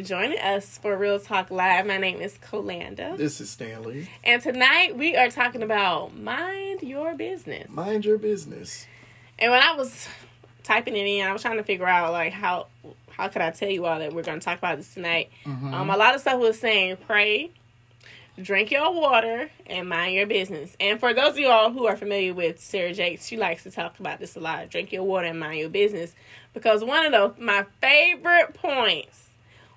Thank you all for joining us for Real Talk Live. My name is Kolanda. This is Stanley. And tonight we are talking about mind your business. Mind your business. And when I was typing it in, I was trying to figure out like how how could I tell you all that we're going to talk about this tonight. Mm-hmm. Um, a lot of stuff was saying pray, drink your water, and mind your business. And for those of you all who are familiar with Sarah Jakes, she likes to talk about this a lot. Drink your water and mind your business. Because one of the my favorite points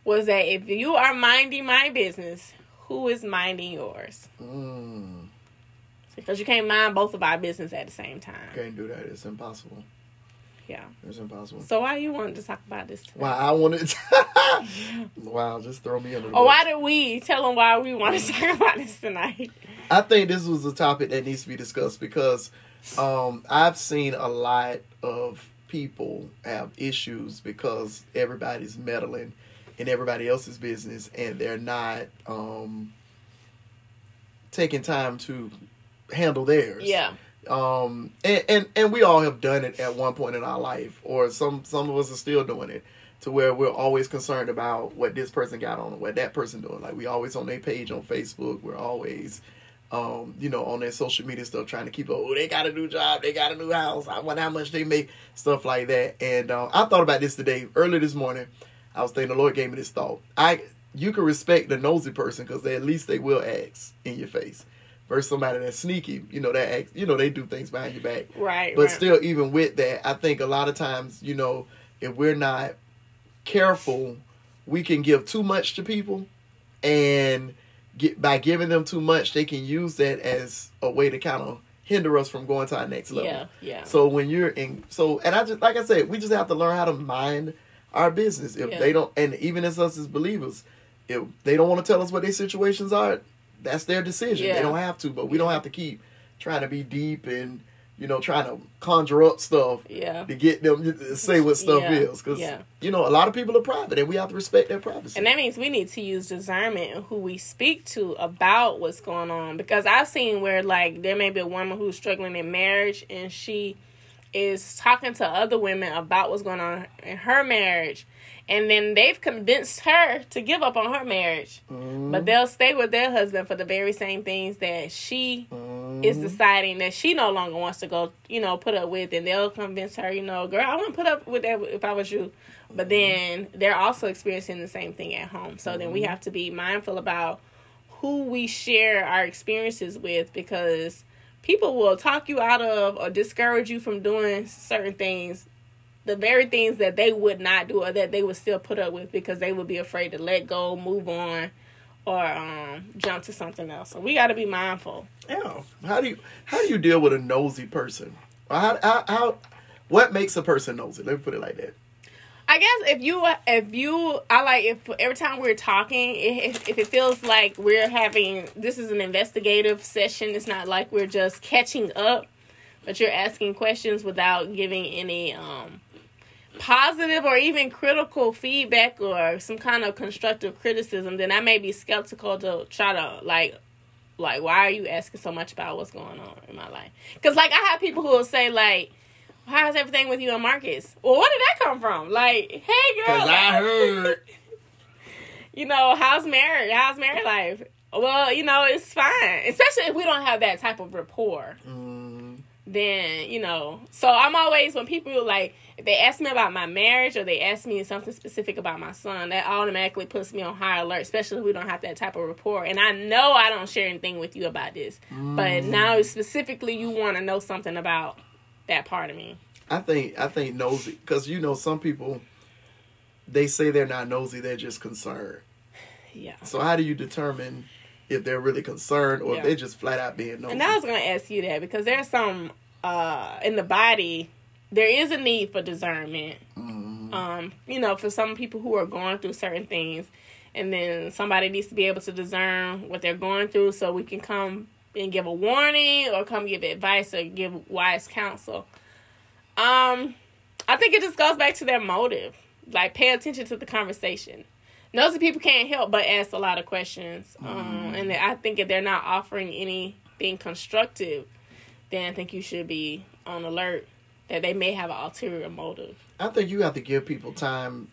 was that if you are minding my business, who is minding yours? Mm, Because you can't mind both of our business at the same time. can't do that. It's impossible. Yeah. It's impossible. So why you wanted to talk about this? Today? Wow, I wanted. To Wow, just throw me under the bus. why did we tell them why we want to talk about this tonight? I think this was a topic that needs to be discussed because um, I've seen a lot of people have issues because everybody's meddling in everybody else's business and they're not um, taking time to handle theirs. Yeah. um and, and and we all have done it at one point in our life or some some of us are still doing it to where we're always concerned about what this person got on what that person doing. Like we always on their page on facebook. We're always um you know on their social media stuff trying to keep up. Oh they got a new job. They got a new house. I wonder how much they make stuff like that. And uh, i thought about this today early this morning i was thinking the lord gave me this thought i you can respect the nosy person because at least they will ask in your face versus somebody that's sneaky you know that act, you know they do things behind your back Right. but right. still even with that i think a lot of times you know if we're not careful we can give too much to people and get by giving them too much they can use that as a way to kind of hinder us from going to our next level Yeah. Yeah. so when you're in so and i just like i said we just have to learn how to mind our business if Yeah. they don't and even as us as believers if they don't want to tell us what their situations are that's their decision Yeah. they don't have to but we don't have to keep trying to be deep and you know trying to conjure up stuff yeah. to get them to say what stuff Yeah. is because you know a lot of people are private and we have to respect their privacy And that means we need to use discernment who we speak to about what's going on. Because I've seen where like there may be a woman who's struggling in marriage and she is talking to other women about what's going on in her marriage. And then they've convinced her to give up on her marriage. Mhm. But they'll stay with their husband for the very same things that she Mhm. is deciding that she no longer wants to go, you know, put up with, and they'll convince her, you know, girl, I wouldn't put up with that if I was you. But then they're also experiencing the same thing at home. So then we have to be mindful about who we share our experiences with because people will talk you out of or discourage you from doing certain things the very things that they would not do or that they would still put up with because they would be afraid to let go, move on, or um, jump to something else. So we got to be mindful. yeah how do you how do you deal with a nosy person how, how, how what makes a person nosy let me put it like that I guess if you if you I like if every time we're talking if, if it feels like we're having this is an investigative session it's not like we're just catching up but you're asking questions without giving any um positive or even critical feedback or some kind of constructive criticism then I may be skeptical to try to like like why are you asking so much about what's going on in my life? Because like I have people who will say like how's everything with you and Marcus? Well, where did that come from? Like, hey girl, because i heard you know, how's marriage? How's married life? Well, you know, it's fine, especially if we don't have that type of rapport. mm, Then you know, so I'm always when people like if they ask me about my marriage or they ask me something specific about my son, that automatically puts me on high alert, especially if we don't have that type of rapport. And I know I don't share anything with you about this, but now specifically you want to know something about that part of me. I think I think nosy because you know some people they say they're not nosy they're just concerned. Yeah. So how do you determine if they're really concerned or Yeah. if they're just flat out being nosy? And I was going to ask you that because there's some uh in the body there is a need for discernment. Mhm. Um, you know, for some people who are going through certain things, and then somebody needs to be able to discern what they're going through, so we can come and give a warning or come give advice or give wise counsel. Um, I think it just goes back to their motive. Like, pay attention to the conversation. Nosy people can't help but ask a lot of questions. Um, and I think if they're not offering anything constructive, then I think you should be on alert that they may have an ulterior motive. I think you have to give people time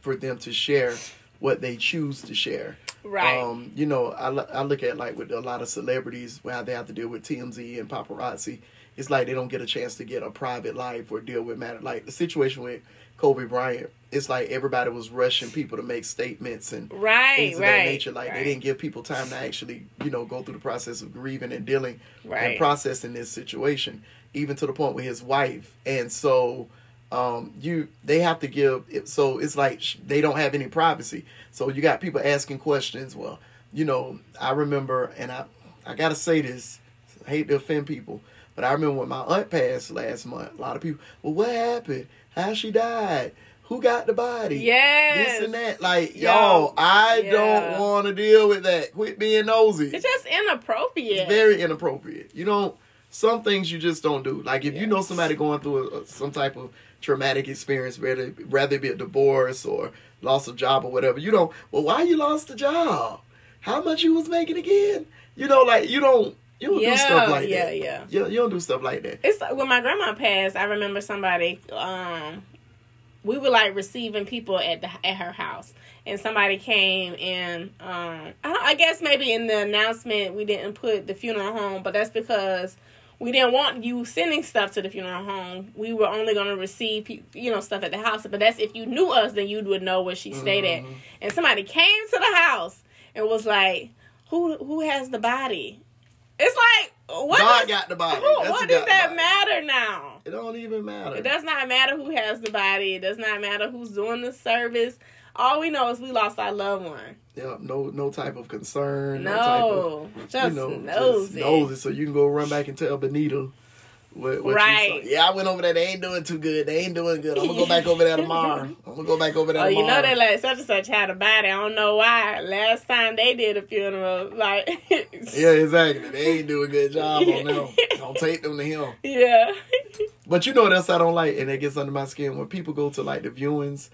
for them to share what they choose to share. Right. Um, you know, I, I look at like with a lot of celebrities how they have to deal with TMZ and paparazzi. It's like they don't get a chance to get a private life or deal with matter. Like the situation with Kobe Bryant, it's like everybody was rushing people to make statements and right. things of right. that nature. Like right. they didn't give people time to actually, you know, go through the process of grieving and dealing Right. and processing this situation, even to the point with his wife. And so, um, you they have to give. So it's like sh- they don't have any privacy. So you got people asking questions. Well, you know, I remember, and I I gotta say this. I hate to offend people, but I remember when my aunt passed last month. A lot of people, well, what happened? How she died? Who got the body? Yes. This and that. Like, Yo, y'all, I yeah. don't want to deal with that. Quit being nosy. It's just inappropriate. It's very inappropriate. You don't. Some things you just don't do. Like if you know somebody going through a, a- some type of traumatic experience, whether rather be a divorce or loss of job or whatever, you don't. Well, why you lost the job? How much you was making again? You know, like you don't. You don't yeah, do stuff like that. yeah, that. yeah. You, you don't do stuff like that. It's like when my grandma passed. I remember somebody. Um, we were like receiving people at the at her house, and somebody came and um, I, I guess maybe in the announcement we didn't put the funeral home, but that's because we didn't want you sending stuff to the funeral home. We were only going to receive you know stuff at the house, but that's if you knew us, then you would know where she stayed at. Mhm. And somebody came to the house and was like, "Who who has the body?" It's like what God does- got the body. who- what does that body. matter now? It don't even matter. It does not matter who has the body. It does not matter who's doing the service. All we know is we lost our loved one. Yeah, no, no type of concern. No, type of No, just you know, nosy. just nosy, so you can go run back and tell Benita what, what Right. Yeah, I went over there. They ain't doing too good. They ain't doing good. I'm gonna go back over there tomorrow. I'm gonna go back over there Oh, you know they like such and such had a body. I don't know why. Last time they did a funeral, like yeah, exactly. They ain't doing a good job on them. Don't take them to him. yeah, But you know what else I don't like, and it gets under my skin when people go to like the viewings,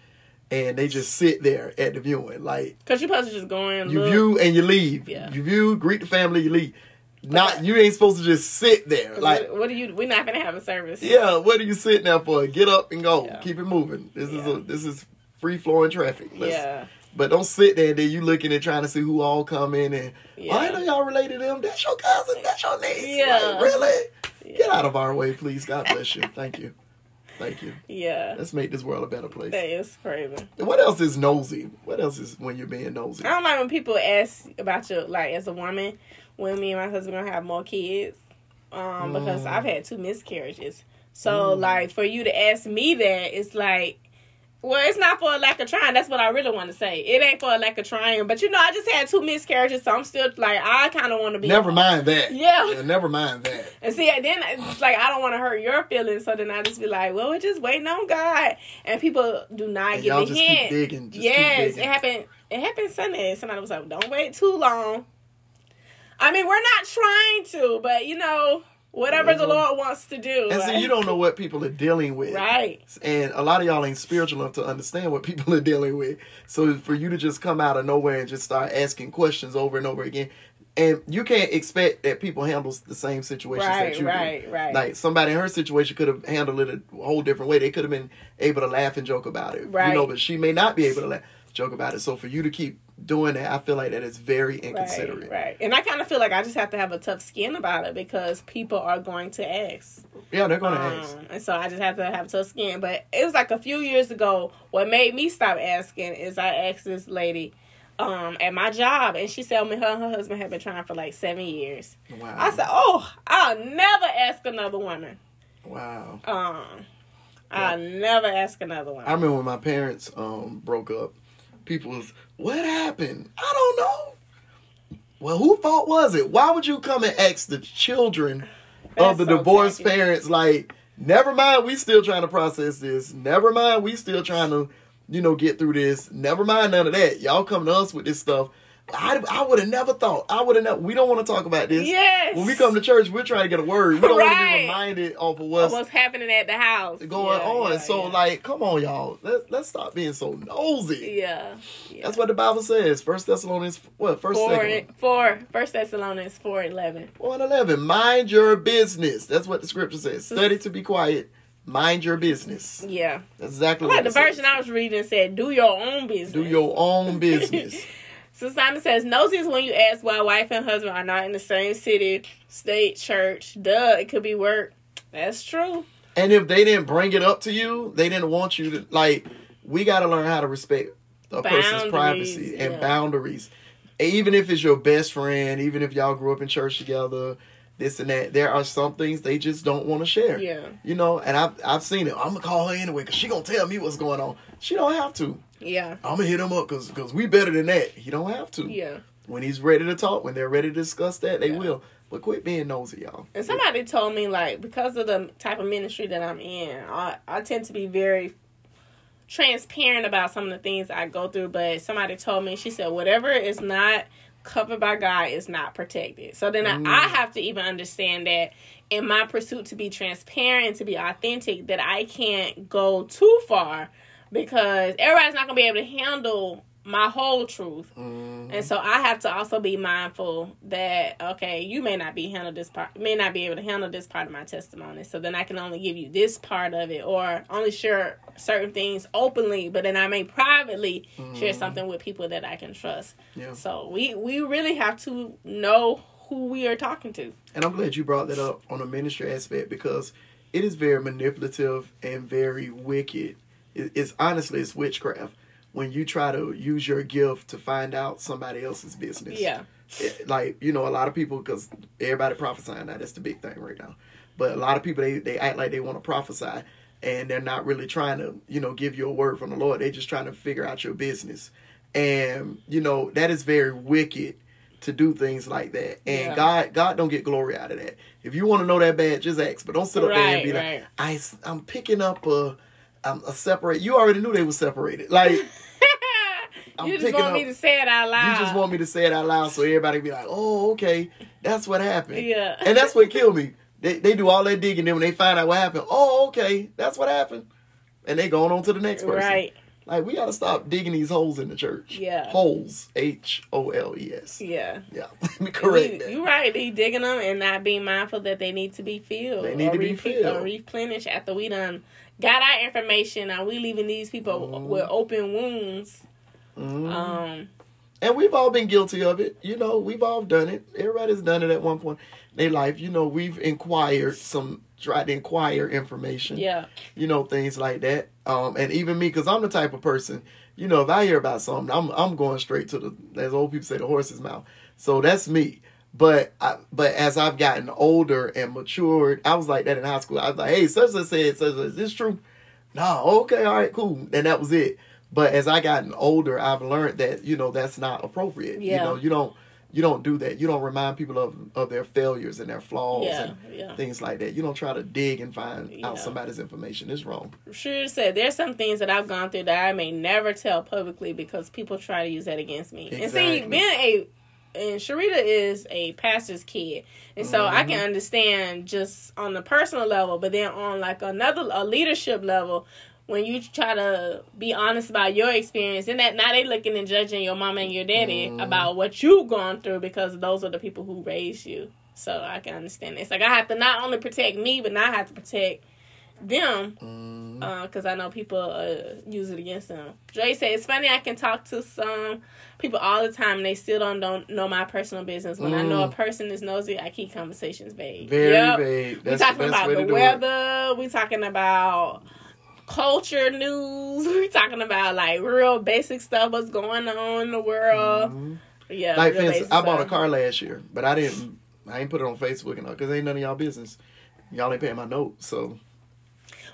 and they just sit there at the viewing, like. because you're supposed to just go in. You look. view and you leave. Yeah. You view, greet the family, you leave. Not you ain't supposed to just sit there. Like what, are you? We're not gonna have a service. Yeah, what are you sitting there for? Get up and go. Yeah. Keep it moving. This is a this is free flowing traffic. Let's- yeah, But don't sit there and then you looking and trying to see who all come in and yeah. oh, I know y'all related to them. That's your cousin. That's your niece. Yeah. Like, really? yeah. Get out of our way, please. God bless you. Thank you. Thank you. Yeah, Let's make this world a better place. that is crazy. What else is nosy? What else is when you're being nosy? I don't like when people ask about your like as a woman when me and my husband gonna have more kids. Um, because Mm. I've had two miscarriages. So Mm. like for you to ask me that, it's like well, it's not for a lack of trying. That's what I really want to say. It ain't for a lack of trying. But you know, I just had two miscarriages, so I'm still like I kind of want to be. Never mind that. Yeah. Never mind that. And see, then it's like I don't want to hurt your feelings, so then I just be like, "Well, we're just waiting on God." And people do not And get the just hint. keep digging. Just yes, keep it happened. It happened Sunday. Somebody was like, "Don't wait too long." I mean, we're not trying to, but you know, whatever the. Lord wants to do. And so you don't know what people are dealing with. right? And a lot of y'all ain't spiritual enough to understand what people are dealing with. So for you to just come out of nowhere and just start asking questions over and over again, and you can't expect that people handle the same situations Right, that you right, do. right. Like somebody in her situation could have handled it a whole different way. They could have been able to laugh and joke about it. Right. You know, but she may not be able to laugh, joke about it. So for you to keep doing that, I feel like that is very inconsiderate. Right, right. And I kind of feel like I just have to have a tough skin about it because people are going to ask. Yeah, they're gonna ask. Um, and so I just have to have tough skin. But it was like a few years ago. What made me stop asking is I asked this lady um, at my job, and she said me her and her husband had been trying for like seven years. Wow. I said, "Oh, I'll never ask another woman. Wow. Um, I'll never ask another one. I remember when my parents um broke up, people was, what happened? I don't know. Well, who fault was it? Why would you come and ask the children of the so divorced tacky. parents like, never mind, we still trying to process this. Never mind, we still trying to, you know, get through this. Never mind none of that. Y'all come to us with this stuff. I, I would have never thought. I would have never. We don't want to talk about this. Yes. When we come to church, we're trying to get a word. We don't want to be reminded of what's what's happening at the house going Yeah, on. yeah, so yeah. like, come on, y'all. Let's let's stop being so nosy. yeah. That's what the Bible says. First Thessalonians what? First four, second four, First Thessalonians four eleven. one eleven. Mind your business. That's what the scripture says. Study to be quiet. mind your business. Yeah. That's exactly Like what the it says. version I was reading said, "Do your own business." Do your own business. So Simon says, nosy is when you ask why wife and husband are not in the same city, state, church. Duh, it could be work. That's true. and if they didn't bring it up to you, they didn't want you to like. We got to learn how to respect a person's privacy and yeah. boundaries. Even if it's your best friend, even if y'all grew up in church together, this and that, there are some things they just don't want to share. Yeah. You know, and I've I've seen it. I'm gonna call her anyway because she gonna tell me what's going on. She don't have to. Yeah. I'm gonna hit him up because because we better than that. He don't have to. Yeah. When he's ready to talk, when they're ready to discuss that, they Yeah. will. But quit being nosy, y'all. And somebody told me like because of the type of ministry that I'm in, I, I tend to be very transparent about some of the things I go through. But somebody told me she said whatever is not covered by God is not protected. So then I, Mm. I have to even understand that in my pursuit to be transparent, to be authentic, that I can't go too far because everybody's not gonna be able to handle my whole truth. Mhm. And so I have to also be mindful that okay, you may not be handle this part, may not be able to handle this part of my testimony. So then I can only give you this part of it, or only share certain things openly, but then I may privately share Mhm. something with people that I can trust. Yeah. So we we really have to know who we are talking to. And I'm glad you brought that up on a ministry aspect because it is very manipulative and very wicked. It's honestly it's witchcraft when you try to use your gift to find out somebody else's business. Yeah, It- like you know, a lot of people because everybody prophesying now. That's the big thing right now. But a lot of people they they act like they want to prophesy and they're not really trying to you know give you a word from the Lord. They're just trying to figure out your business, and you know that is very wicked to do things like that. And Yeah. God God don't get glory out of that. If you want to know that bad, just ask. But don't sit up there and be right. like, I I'm picking up a. I'm a separate. You already knew they were separated. Like I'm you just want me to say it out loud. you just want me to say it out loud so everybody be like, oh, okay, that's what happened. Yeah. And that's what killed me. They, they do all that digging, then when they find out what happened, oh, okay, that's what happened. And they going on to the next person. right. Like, we got to stop digging these holes in the church. Yeah. Holes. H O L E S. Yeah. Yeah. Let me correct that. You're right. They digging them and not being mindful that they need to be filled. They need to be filled. Or replenish after we done got our information. Are we leaving these people Mhm. with open wounds? Mhm. Um, And we've all been guilty of it. You know, we've all done it. Everybody's done it at one point in their life. You know, we've inquired some, tried to inquire information. yeah. you know things like that um and even me because i'm the type of person you know if i hear about something i'm i'm going straight to the as old people say the horse's mouth so that's me but I, but as i've gotten older and matured i was like that in high school i was like hey such and such said such such, is this true no okay all right cool and that was it but as i gotten older i've learned that you know that's not appropriate Yeah. you know you don't you don't do that you don't remind people of of their failures and their flaws Yeah. and Yeah. things like that you don't try to dig and find Yeah. out somebody's information it's wrong Sure said there's some things that I've gone through that I may never tell publicly because people try to use that against me. Exactly. And see, being a and Sharita is a pastor's kid, and so I Mm-hmm. can understand just on the personal level, but then on like another a leadership level, when you try to be honest about your experience, and that now they looking and judging your mama and your daddy Mhm. about what you've gone through because those are the people who raised you. So I can understand. this like I have to not only protect me, but now I have to protect them Mm, because I know people uh, use it against them. Dre said it's funny. I can talk to some people all the time, and they still don't don't know my personal business. When I know a Mm. person is nosy, I keep conversations vague. very Yep. vague. We talking about the weather. We talking about culture news. We're talking about like real basic stuff. What's going on in the world? Mhm. Yeah, Like, real for instance, I bought a car last year, but I didn't. I ain't put it on Facebook and all because ain't none of y'all business. Y'all ain't paying my note, so.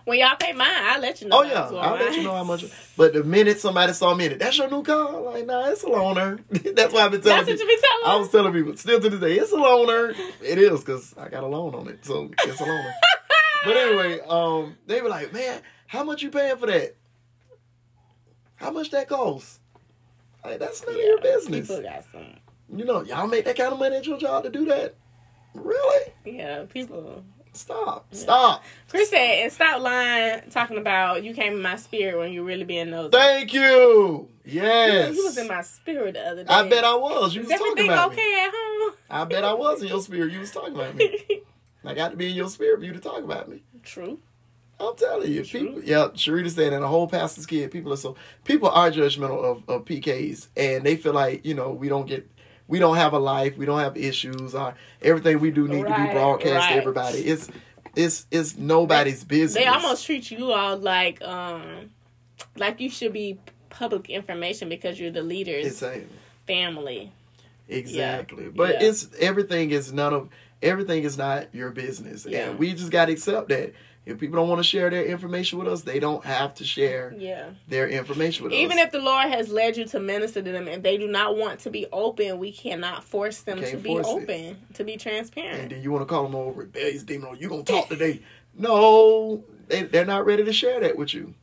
When y'all pay mine, I'll let you know. Oh yeah, I'll let you know how much. But the minute somebody saw me in it, that's your new car. I'm like, nah, it's a loaner. that's why I've been telling That's what people. you be telling. I was telling people still to this day, it's a loaner. It is because I got a loan on it, so it's a loaner. but anyway, um, they were like, man, how much you paying for that? How much that costs? Like that's none of your business. People got some. You know, y'all make that kind of money at your job to do that? Really? Yeah, people. Stop. Stop. Chris said, and stop lying, talking about you came in my spirit when you really being nosy. Thank you. Yes. He was in my spirit the other day. I bet I was. You Is was talking everything about okay me. at home? I bet I was in your spirit. You was talking about me. I got to be in your spirit for you to talk about me. True. I'm telling you, people. Yeah, Sharita said, and a whole pastor's kid. People are so people are judgmental of, of PKs, and they feel like you know we don't get, we don't have a life, we don't have issues. Our everything we do need to be broadcast right. to everybody. It's it's it's nobody's business. They almost treat you all like um like you should be public information because you're the leader's Insane. family. Exactly. But Yeah. it's everything is none of everything is not your business. Yeah. And we just gotta accept that. If people don't want to share their information with us, they don't have to share Yeah. their information with Even us. Even if the Lord has led you to minister to them, and they do not want to be open, we cannot force them to be force it. open, to be transparent. and then you want to call them over rebellious demon, oh, you gonna talk today. No, they, they're not ready to share that with you.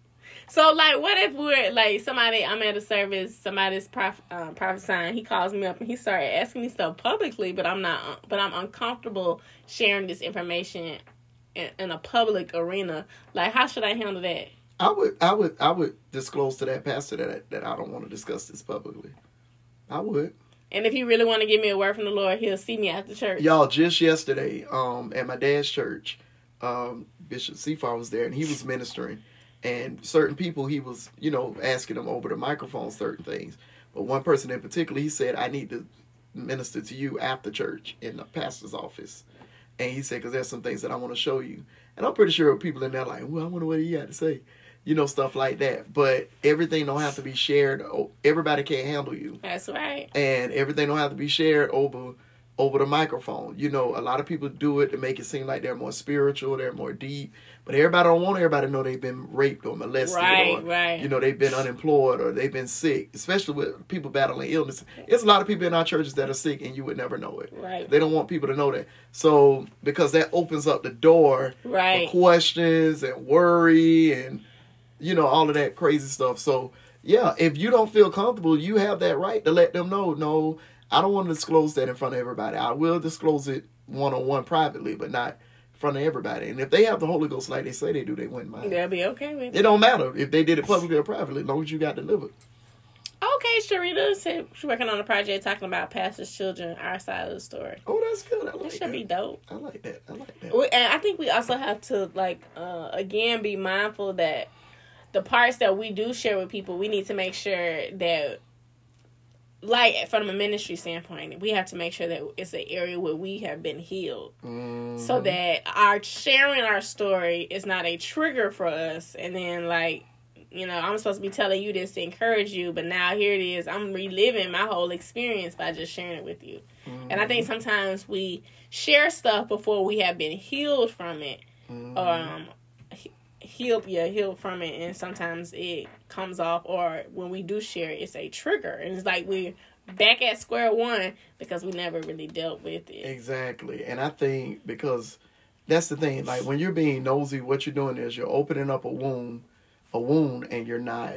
So, like, what if we're like somebody? I'm at a service, somebody's prof, um, prophesying. He calls me up and he started asking me stuff publicly, but I'm not. But I'm uncomfortable sharing this information in, in a public arena. Like, how should I handle that? I would, I would, I would disclose to that pastor that that I don't want to discuss this publicly. I would. And if he really want to give me a word from the Lord, he'll see me after church. Y'all, just yesterday, um, at my dad's church, um, Bishop Seafar was there and he was ministering. And certain people, he was, you know, asking them over the microphone certain things. But one person in particular, he said, I need to minister to you after church in the pastor's office. And he said, because there's some things that I want to show you. And I'm pretty sure people in there like, well, I wonder what he had to say. You know, stuff like that. But everything don't have to be shared. Everybody can't handle you That's right. and everything don't have to be shared over over the microphone. You know, a lot of people do it to make it seem like they're more spiritual, they're more deep, but everybody don't want everybody to know they've been raped or molested Right, or right. you know they've been unemployed or they've been sick, especially with people battling illness. It's a lot of people in our churches that are sick and you would never know it. Right. They don't want people to know that. So because that opens up the door Right. for questions and worry and you know all of that crazy stuff. So yeah, if you don't feel comfortable, you have that right to let them know. No, I don't want to disclose that in front of everybody. I will disclose it one on one privately, but not front of everybody. And if they have the Holy Ghost like they say they do, they wouldn't mind. They'll be okay with It it. don't matter if they did it publicly or privately, as long as you got delivered. Okay, Sharita said she's working on a project talking about pastors' children, our side of the story. Oh, that's good. I That should that. be dope. I like that. I like that. We, and I think we also have to like uh, again be mindful that the parts that we do share with people, we need to make sure that, like from a ministry standpoint, we have to make sure that it's an area where we have been healed, Mhm. so that our sharing our story is not a trigger for us. And then like. You know, I'm supposed to be telling you this to encourage you, but now here it is. I'm reliving my whole experience by just sharing it with you. And I think sometimes we share stuff before we have been healed from it. Mhm. Um, healed, yeah, healed from it, and sometimes it comes off, or when we do share, it, it's a trigger, and it's like we're back at square one because we never really dealt with it. Exactly. And I think because that's the thing, like when you're being nosy, what you're doing is you're opening up a wound, a wound, and you're not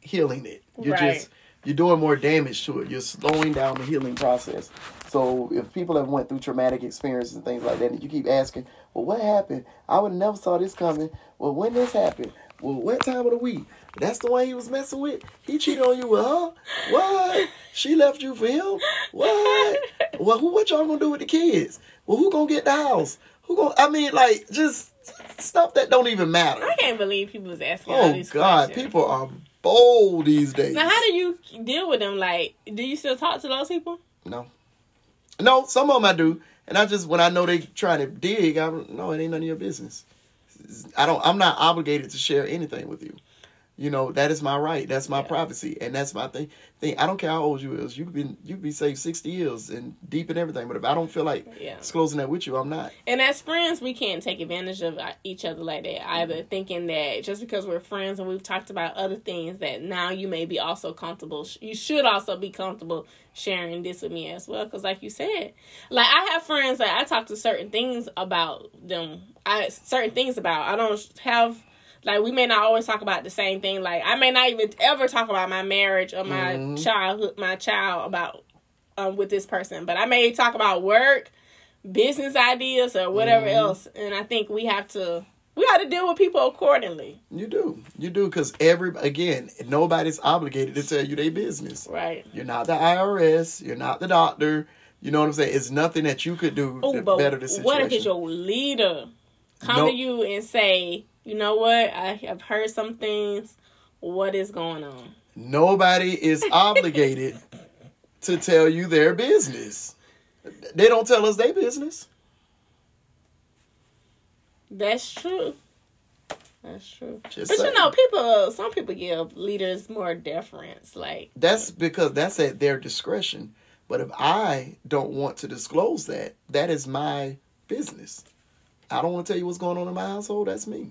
healing it. You're Right. just you're doing more damage to it. You're slowing down the healing process. So if people have went through traumatic experiences and things like that, and you keep asking, "Well, what happened? I would have never saw this coming. Well, when this happened? Well, what time of the week? That's the one he was messing with. He cheated on you with her. What? She left you for him. What? Well, who? What y'all gonna do with the kids? Well, who gonna get the house? Who gonna? I mean, like just stuff that don't even matter. I can't believe people was asking all Oh God, questions. people are bold these days. Now, how do you deal with them? Like, do you still talk to those people? No. No, some of them I do. And I just, when I know they trying to dig, I no, it ain't none of your business. I don't, I'm not obligated to share anything with you. You know, that is my right. That's my Yeah. privacy. And that's my thing. thing. I don't care how old you is. You be, you be saved 60 years and deep in everything. But if I don't feel like Yeah. disclosing that with you, I'm not. And as friends, we can't take advantage of uh, each other like that either. Thinking that just because we're friends and we've talked about other things, that now you may be also comfortable. You should also be comfortable sharing this with me as well. Because, like you said, like I have friends that I talk to certain things about them. I certain things about. I don't have. Like we may not always talk about the same thing. Like I may not even ever talk about my marriage or my Mhm. childhood, my child about um, with this person, but I may talk about work, business ideas, or whatever Mhm. else. And I think we have to we got to deal with people accordingly, You do. You do. Because every, again, nobody's obligated to tell you their business. right? You're not the IRS. You're not the doctor. You know what I'm saying? It's nothing that you could do Oh, to but better the situation. what if it's your leader? come Nope. to you and say, you know what, I have heard some things. What is going on? Nobody is obligated to tell you their business. They don't tell us their business. That's true. That's true. Just but saying. you know, people. Some people give leaders more deference. Like That's because that's at their discretion. But if I don't want to disclose that, that is my business. I don't want to tell you what's going on in my household. That's me.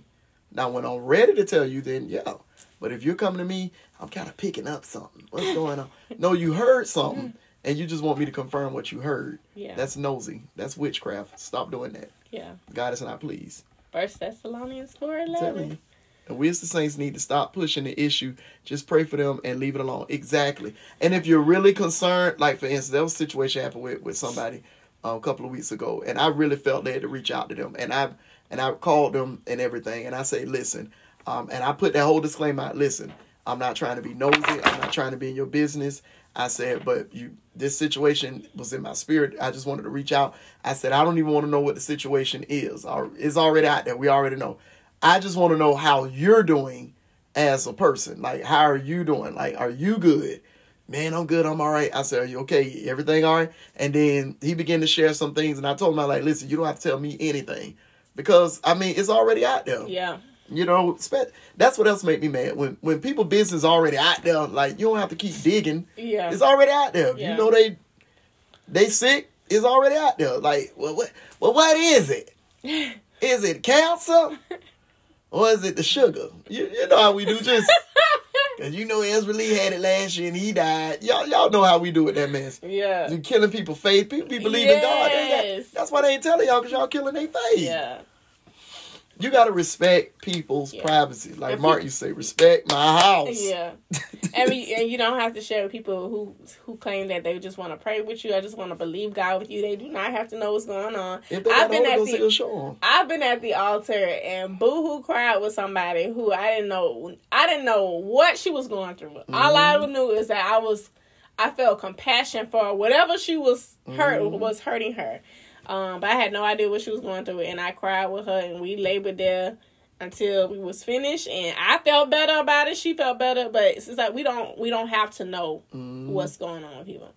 Now, when I'm ready to tell you, then yeah. But if you're coming to me, I'm kind of picking up something. What's going on? No, you heard something, and you just want me to confirm what you heard. yeah, That's nosy. That's witchcraft. Stop doing that. yeah. God is not pleased. First Thessalonians four eleven. And we as the saints need to stop pushing the issue. Just pray for them and leave it alone. Exactly. And if you're really concerned, like for instance, there was a situation happened with, with somebody uh, a couple of weeks ago, and I really felt they had to reach out to them. And I and I called them and everything, and I say, listen, um, and I put that whole disclaimer out. Listen, I'm not trying to be nosy. I'm not trying to be in your business. I said, but you, this situation was in my spirit. I just wanted to reach out. I said, I don't even want to know what the situation is. It's already out there. We already know. I just want to know how you're doing as a person. Like, how are you doing? Like, are you good? Man, I'm good. I'm all right. I said, Are you okay? Everything all right? And then he began to share some things, and I told him, I like, listen, you don't have to tell me anything because I mean, it's already out there. Yeah, You know, that's what else made me mad when when people business already out there. Like, you don't have to keep digging. yeah. It's already out there. Yeah. You know they they sick. It's already out there. Like, well, what? Well, what is it? Is it cancer? Or is it the sugar? You, you know how we do just cause you know Ezra Lee had it last year and he died. Y'all y'all know how we do with that mess. yeah, You killing people faith. People be believing God. They got- Yes. that's why they ain't telling y'all because y'all killing their faith. yeah. You gotta respect people's Yeah. privacy. Like And Mark used say, respect my house. Yeah, and, we, and you don't have to share with people who who claim that they just want to pray with you. I just want to believe God with you. They do not have to know what's going on. If they I've been at the he'll show 'em. I've been at the altar and boohoo cried with somebody who I didn't know. I didn't know what she was going through. All I mm-hmm. knew is that I was, I felt compassion for whatever she was hurt mm-hmm. was hurting her. Um, but I had no idea what she was going through, and I cried with her, and we labored there until we was finished. And I felt better about it. She felt better, but it's like we don't we don't have to know mm-hmm. what's going on with people.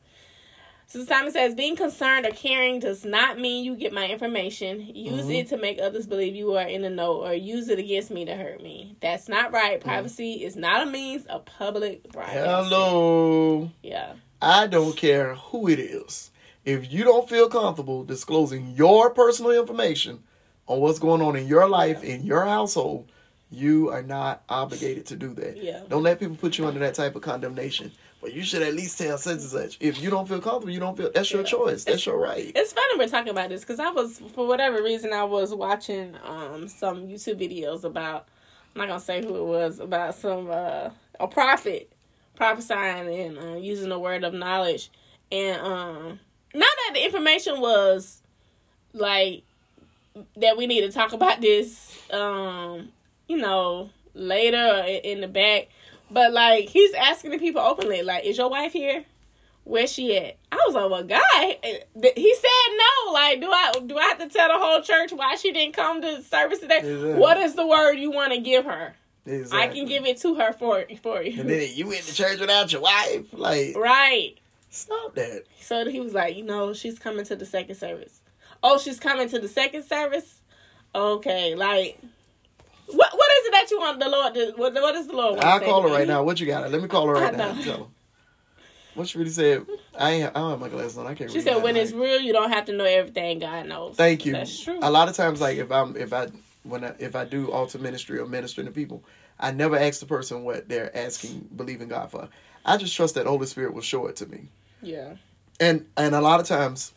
So Simon says, being concerned or caring does not mean you get my information. Use mm-hmm. it to make others believe you are in the know or use it against me to hurt me. That's not right. Mm-hmm. Privacy is not a means of public privacy. Hello. Yeah. I don't care who it is. If you don't feel comfortable disclosing your personal information on what's going on in your life, in your household, you are not obligated to do that. Yeah. Don't let people put you under that type of condemnation. But you should at least tell such and such. If you don't feel comfortable, you don't feel that's your Yeah. choice. That's your right. It's funny we're talking about this because I was, for whatever reason, I was watching um some YouTube videos about, I'm not going to say who it was, about some, uh a prophet prophesying and uh, using the word of knowledge. And um not that the information was like that we need to talk about this um you know later in the back but like he's asking the people openly like is your wife here? Where's she at? I was like well guy eh, he said no. Like do i do i have to tell the whole church why she didn't come to service today? Exactly. what is the word you want to give her? I can give it to her for for you. And then you went to church without your wife. Like, right stop that. So he was like, you know, she's coming to the second service. Oh, she's coming to the second service. Okay, like, what what is it that you want the Lord to? What what is the Lord? want I'll call her right now. What you got? Let me call her right now. Tell her. What she really said? I ain't. I don't have my glasses on. I can't. She said, when it's real, you don't have to know everything God knows. Thank you. That's true. A lot of times, like if I'm if I when I, if I do altar ministry or ministering to people, I never ask the person what they're asking, believing God for. I just trust that Holy Spirit will show it to me. Yeah. And and a lot of times,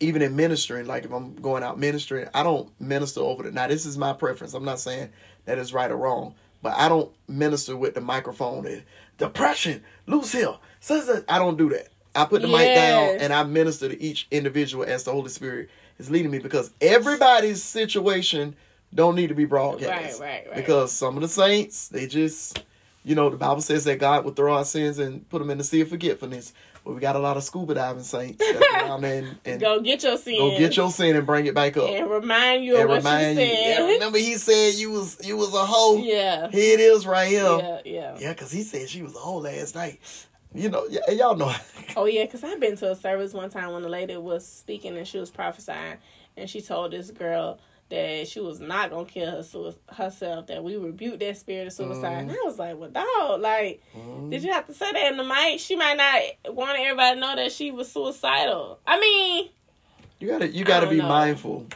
even in ministering, like if I'm going out ministering, I don't minister over the. Now this is my preference. I'm not saying that is right or wrong, but I don't minister with the microphone and depression, loose so- I don't do that. I put the mic down and I minister to each individual as the Holy Spirit is leading me because everybody's situation don't need to be broadcast. Right, right, right. Because some of the saints, they just, you know, the Bible says that God will throw our sins and put them in the sea of forgetfulness. but we got a lot of scuba diving saints go down there and, and Go get your sin. go get your sin and bring it back up. and remind you of And what remind you said. Yeah, remember he said you was you was a hoe. yeah. Here it is right here. Yeah, yeah. Yeah, cause he said she was a hoe last night. You know, y- y'all know. Oh yeah, because I've been to a service one time when the lady was speaking and she was prophesying, and she told this girl that she was not gonna kill her sui- herself. That we rebuked that spirit of suicide. And I was like, well, dog, like, did you have to say that in the mic? She might not want everybody to know that she was suicidal. I mean, You gotta you gotta be know. mindful.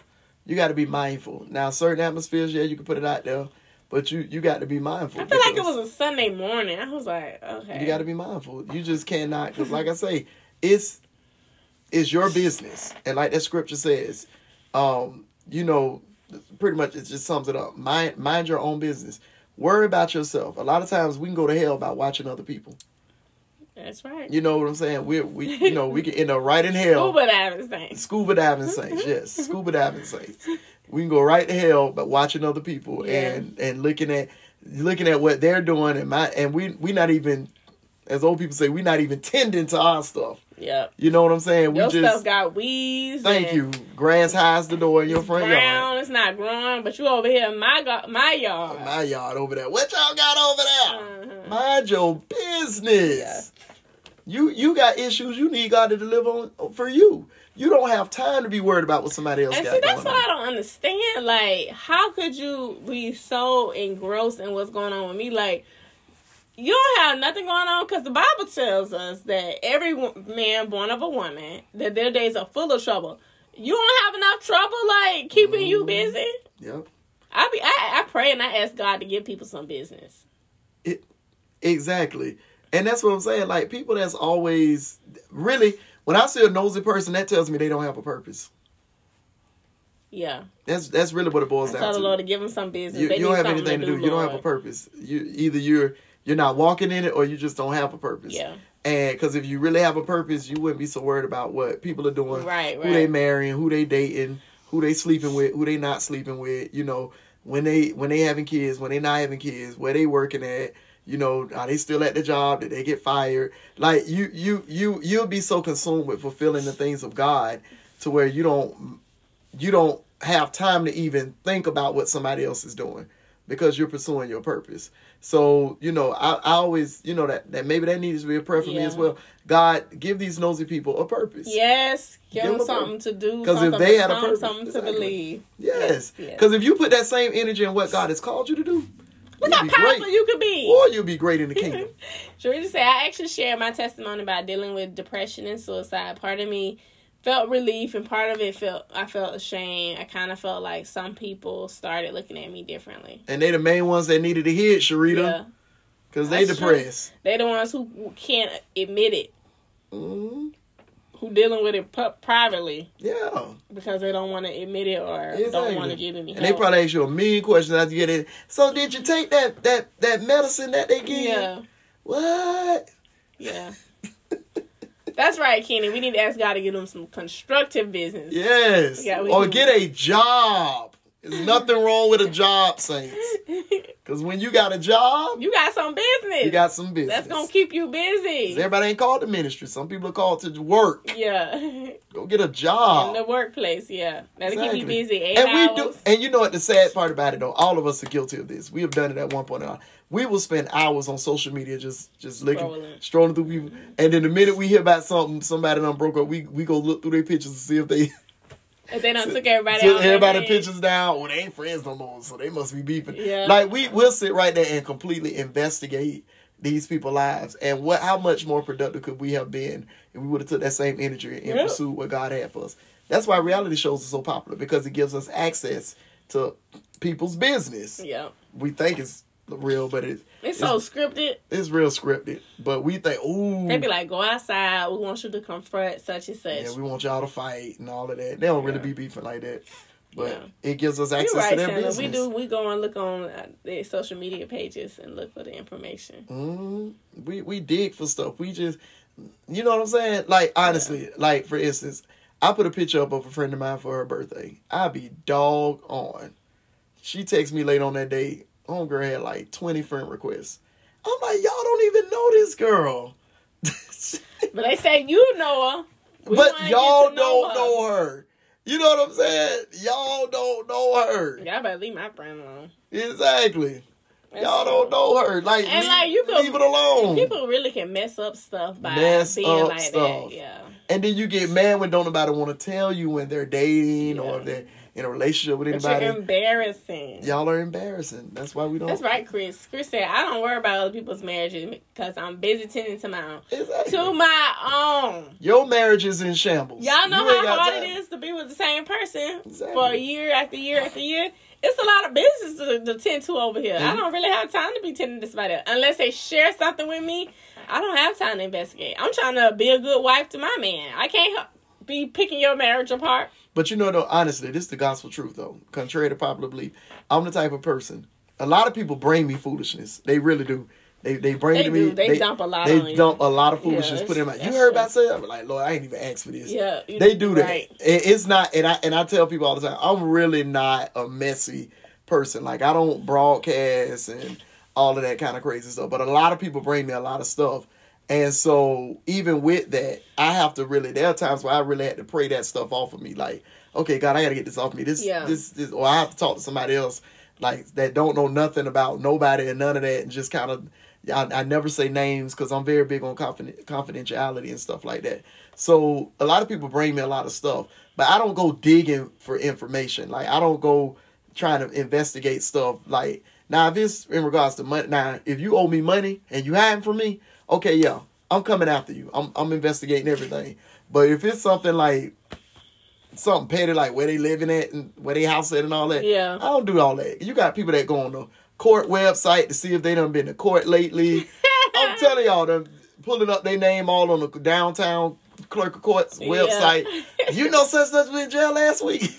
You gotta be mindful. Now, certain atmospheres, yeah, you can put it out there, but you you got to be mindful. I feel like it was a Sunday morning. I was like, okay, You got to be mindful. You just cannot, because like I say, it's it's your business, and like that scripture says, um, you know, pretty much it just sums it up. Mind mind your own business. Worry about yourself. A lot of times we can go to hell by watching other people. That's right. You know what I'm saying? We we you know we can end up right in hell. Scuba diving thing. Scuba diving saints, yes, scuba diving saints. We can go right to hell by watching other people Yeah. and and looking at looking at what they're doing and my and we we not even as old people say we're not even tending to our stuff. Yep. You know what I'm saying? We Your just stuff got weeds. thank you. Grass hides the door in your front yard. It's not growing, but you over here in my go- my yard. My yard over there. What y'all got over there? Mhm. Mind your business. Yeah. You you got issues you need God to deliver on for you. You don't have time to be worried about what somebody else And got see, that's what on. I don't understand. Like, how could you be so engrossed in what's going on with me? Like, you don't have nothing going on because the Bible tells us that every man born of a woman that their days are full of trouble. You don't have enough trouble, like keeping you Mhm. busy. Yep. I be, I, I pray and I ask God to give people some business. It Exactly. And that's what I'm saying. Like people that's always really when I see a nosy person, that tells me they don't have a purpose. Yeah, That's that's really what it boils I down tell the to. Lord to give them some business. you, you don't have anything to do. You don't have a purpose. You either you're you're not walking in it or you just don't have a purpose. Yeah, And because if you really have a purpose, you wouldn't be so worried about what people are doing, right, who they marrying, who they dating, who they sleeping with, who they not sleeping with. You know, when they when they having kids, when they not having kids, where they working at. You know, are they still at the job? Did they get fired? Like you, you, you, you'll be so consumed with fulfilling the things of God to where you don't, you don't have time to even think about what somebody else is doing because you're pursuing your purpose. So you know, I, I always, you know, that that maybe that needs to be a prayer for me as well. God, give these nosy people a purpose. Yes, give, Give them them something to do. 'Cause if they had a purpose, something exactly. to believe. Yes, yes. because if you put that same energy in what God has called you to do, Look how powerful great. you could be. or you'll be great in the kingdom. Sharita said, I actually shared my testimony about dealing with depression and suicide. Part of me felt relief, and part of it felt I felt ashamed. I kind of felt like some people started looking at me differently. and they the main ones that needed to hear it, Sharita, Yeah, because they That's true. depressed. they're the ones who can't admit it, hmm who dealing with it pu- privately Yeah, because they don't want to admit it or don't want to get any help. and they probably ask you a million questions after you get it. So did you take that that that medicine that they give? you? yeah, What? yeah. That's right, Kenny. We need to ask God to give them some constructive business. Yes. Yeah, or get a job. There's nothing wrong with a job, Saints. Because when you got a job, you got some business. you got some business. That's gonna keep you busy. Everybody ain't called to ministry. Some people are called to work. Yeah, Go get a job. in the workplace. Yeah, that'll keep you busy. Eight and hours. we do and you know what the sad part about it though all of us are guilty of this we have done it at one point in our we will spend hours on social media just just looking Scrolling. strolling through people and then the minute we hear about something somebody done broke up we we go look through their pictures to see if they If they don't took everybody took out. everybody pictures down well they ain't friends no more so they must be beefing Yeah. like we we'll sit right there and completely investigate these people's lives and what how much more productive could we have been if we would have took that same energy and Yeah. pursued what God had for us. That's why reality shows are so popular because it gives us access to people's business. Yeah, We think it's real, but it, it's so scripted. it's real scripted. But we think, ooh, They be like, "Go outside. We want you to confront such and such." yeah, we want y'all to fight and all of that. They don't really Yeah. be beefing like that, but Yeah. it gives us access right, to their Shannon. business. We do. We go and look on uh, their social media pages and look for the information. Mm, we we dig for stuff. We just, you know what I'm saying? Like honestly, like for instance, I put a picture up of a friend of mine for her birthday. I be dog on. She texts me late on that day. Homegirl had like 20 friend requests. I'm like, y'all don't even know this girl. But they say you know her. We but y'all to don't her. know her. You know what I'm saying? Y'all don't know her. Y'all better leave my friend alone. Exactly. That's Y'all don't know her. Like, And leave, like, you could- leave it alone. People really can mess up stuff by Mess being like stuff. that. Yeah. And then you get mad when don't nobody want to tell you when they're dating or Yeah. if they're in a relationship with But you're embarrassing. Y'all are embarrassing. That's why we don't. That's right, Chris. Chris said, I don't worry about other people's marriages because I'm busy tending to my own. Exactly. To my own. Your marriage is in shambles. Y'all know You how hard it time. is to be with the same person Exactly. for a year after year after year. It's a lot of business to, to tend to over here. I Mhm. don't really have time to be tending to somebody else. Unless they share something with me, I don't have time to investigate. I'm trying to be a good wife to my man. I can't help, be picking your marriage apart. But you know, though, honestly, this is the gospel truth, though. Contrary to popular belief, I'm the type of person. A lot of people bring me foolishness. They really do. They they bring They to me. do. They dump a lot They on you. dump a lot of Yeah, foolishness. put in my. You heard about say? I'm like, Lord, I ain't even asked for this. Yeah. They do that. It- It's not, and I and I tell people all the time, I'm really not a messy person. Like I don't broadcast and all of that kind of crazy stuff. But a lot of people bring me a lot of stuff, and so even with that, I have to really. There are times where I really had to pray that stuff off of me. Like, okay, God, I got to get this off me. This, Yeah. this, this, or I have to talk to somebody else like that don't know nothing about nobody and none of that, and just kind of. I, I never say names because I'm very big on confident, confidentiality and stuff like that. So a lot of people bring me a lot of stuff, but I don't go digging for information. Like I don't go trying to investigate stuff. Like now, if it's in regards to money, now if you owe me money and you hiding from me, okay, yeah, I'm coming after you. I'm I'm investigating everything. But if it's something like something petty, like where they living at and where they house at and all that, Yeah. I don't do all that. You got people that go on the court website to see if they done been to court lately. I'm telling y'all, them pulling up their name all on the downtown clerk of court's Yeah. website. You know, such such was in jail last week.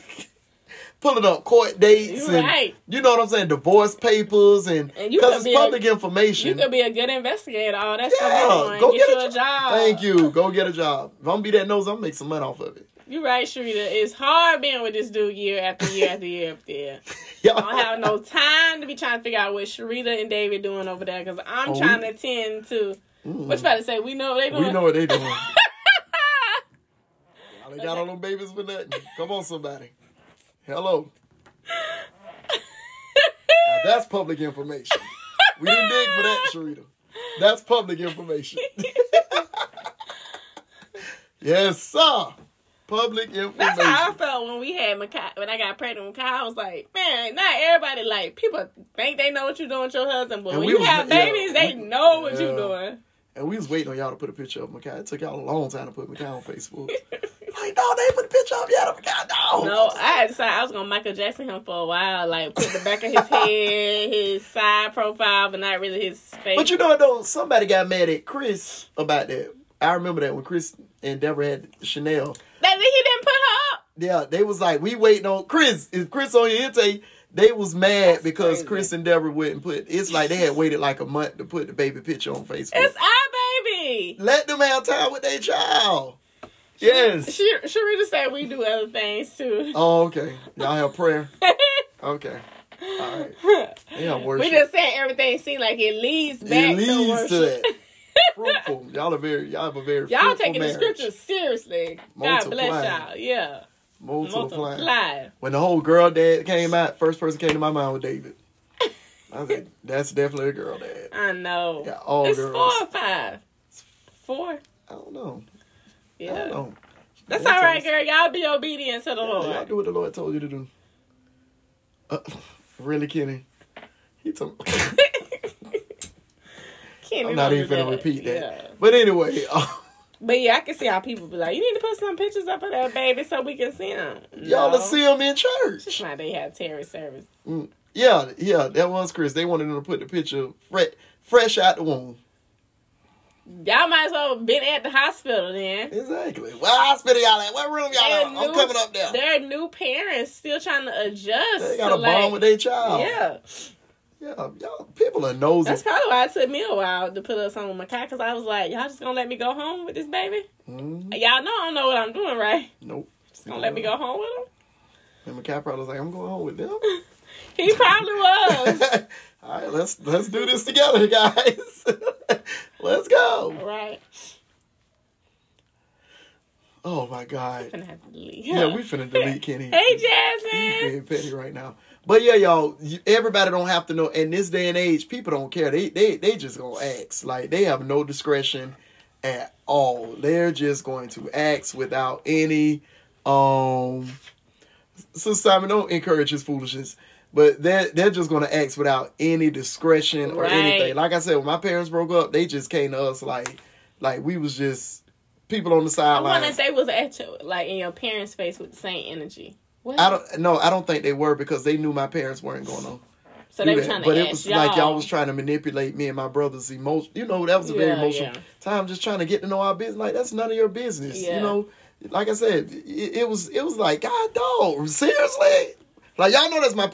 Pulling up court dates You and right. you know what I'm saying, divorce papers and because it's be a- public information. You could be a good investigator. All that yeah, go Get, get, you a, a job. Thank you. Go get a job. If I'm gonna be that nose, I'm gonna make some money off of it. You're right, Sharita. It's hard being with this dude year after year after year after year. I don't have no time to be trying to figure out what Sharita and David doing over there because I'm Oh, trying we- to attend to. Mm. What you about to say? We know what they doing. We know what they doing. Y'all ain't got all them babies for nothing. Come on, somebody. Hello. Now, that's public information. We didn't dig for that, Sharita. That's public information. yes, sir. Public information. That's how I felt when we had Makai. When I got pregnant with Kai, I was like, man, not everybody like people think they know what you're doing with your husband, but And when you was- have yeah, babies, they we- know what yeah. you're doing. And we was waiting on y'all to put a picture of Makai. It took y'all a long time to put Makai on Facebook. like, no, they put a picture of y'all. Makai, no. No, I had decided I was gonna Michael Jackson him for a while, like put the back of his head, his side profile, but not really his face. But you know what though? Somebody got mad at Chris about that. I remember that when Chris and Deborah had Chanel. that he didn't put her up. Yeah, they was like, we waiting on Chris. Is Chris on here, he'll tell you, they was mad That's because crazy. Chris and Deborah wouldn't put. It's like they had waited like a month to put the baby picture on Facebook. It's our baby. Let them have time with their child. Yes. She, Sharita said we do other things too. Oh, okay. Y'all have prayer. Okay. All right. Yeah, worship. we just saying everything seems like it leads back it to leads worship. to that. Fruitful. Y'all are very. Y'all have a very. Y'all taking marriage. the scriptures seriously. God bless y'all. Yeah. Multiply. Multiply. When the whole girl dad came out, first person came to my mind was David. I was like, that's definitely a girl dad. I know. Yeah, all it's girls. four or five. It's Four. I don't know. I Yeah. don't know. That's all right, girl. Y'all be obedient to the Yeah, y'all do what the Lord told you to do. Uh, really, Kenny? He told. Kenny I'm not even do finna repeat that. Yeah. But anyway, uh, But yeah, I can see how people be like, you need to put some pictures up of that baby so we can see them. y'all no. to see them in church. not they have terror service. Mm, yeah, yeah, that was Chris. They wanted him to put the picture fresh, fresh out the womb. Y'all might as well have been at the hospital then. Exactly. What hospital y'all at? What room y'all They're at? I'm coming up there. They're new parents still trying to adjust. They got to a bond with their child. Yeah, Yeah, y'all people are nosy. that's probably why it took me a while to put up something with my cat because I was like, y'all just gonna let me go home with this baby? Mhm. Y'all know I don't know what I'm doing, right? Nope. Just gonna let me go home with him? And my cat probably was like, I'm going home with them. He probably was. All right, let's let's do this together, guys. let's go. right. Oh my god. Finna have to delete. Yeah, we finna delete Kenny. Hey, He's Jasmine. being petty right now. But yeah, y'all, everybody don't have to know. In this day and age, people don't care. They they they just gonna ask. Like they have no discretion at all. They're just going to ask without any um. So Simon, don't encourage his foolishness. But they're they're just gonna ask without any discretion or Right. anything. Like I said, when my parents broke up, they just came to us like like we was just people on the I wonder sidelines. if they was at your, like in your parents' face with the same energy. What? I don't no, I don't think they were because they knew my parents weren't going to. so they were trying to but it was y'all. like y'all was trying to manipulate me and my brother's emotion. You know, that was a very Yeah, emotional yeah. time. Just trying to get to know our business. Like that's none of your business. Yeah. You know, like I said, it, it was it was like God dog, seriously. Like y'all know that's my.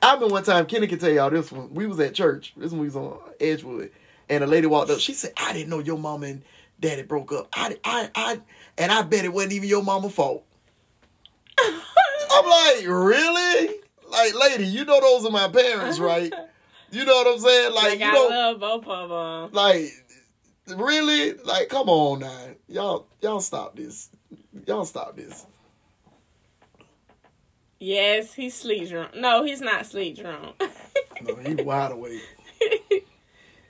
I've been one time Kenny can tell y'all this one. We was at church. This one we was on Edgewood, and a lady walked up. She said, "I didn't know your mom and daddy broke up. I I I and I bet it wasn't even your mama's fault." I'm like, really? Like, lady, you know those are my parents, right? You know what I'm saying? Like, Like, you I know, love both of them. like, really? Like, come on now, y'all, y'all stop this. Y'all stop this. Yes, he's sleep drunk. No, he's not sleep drunk. No, he wide awake.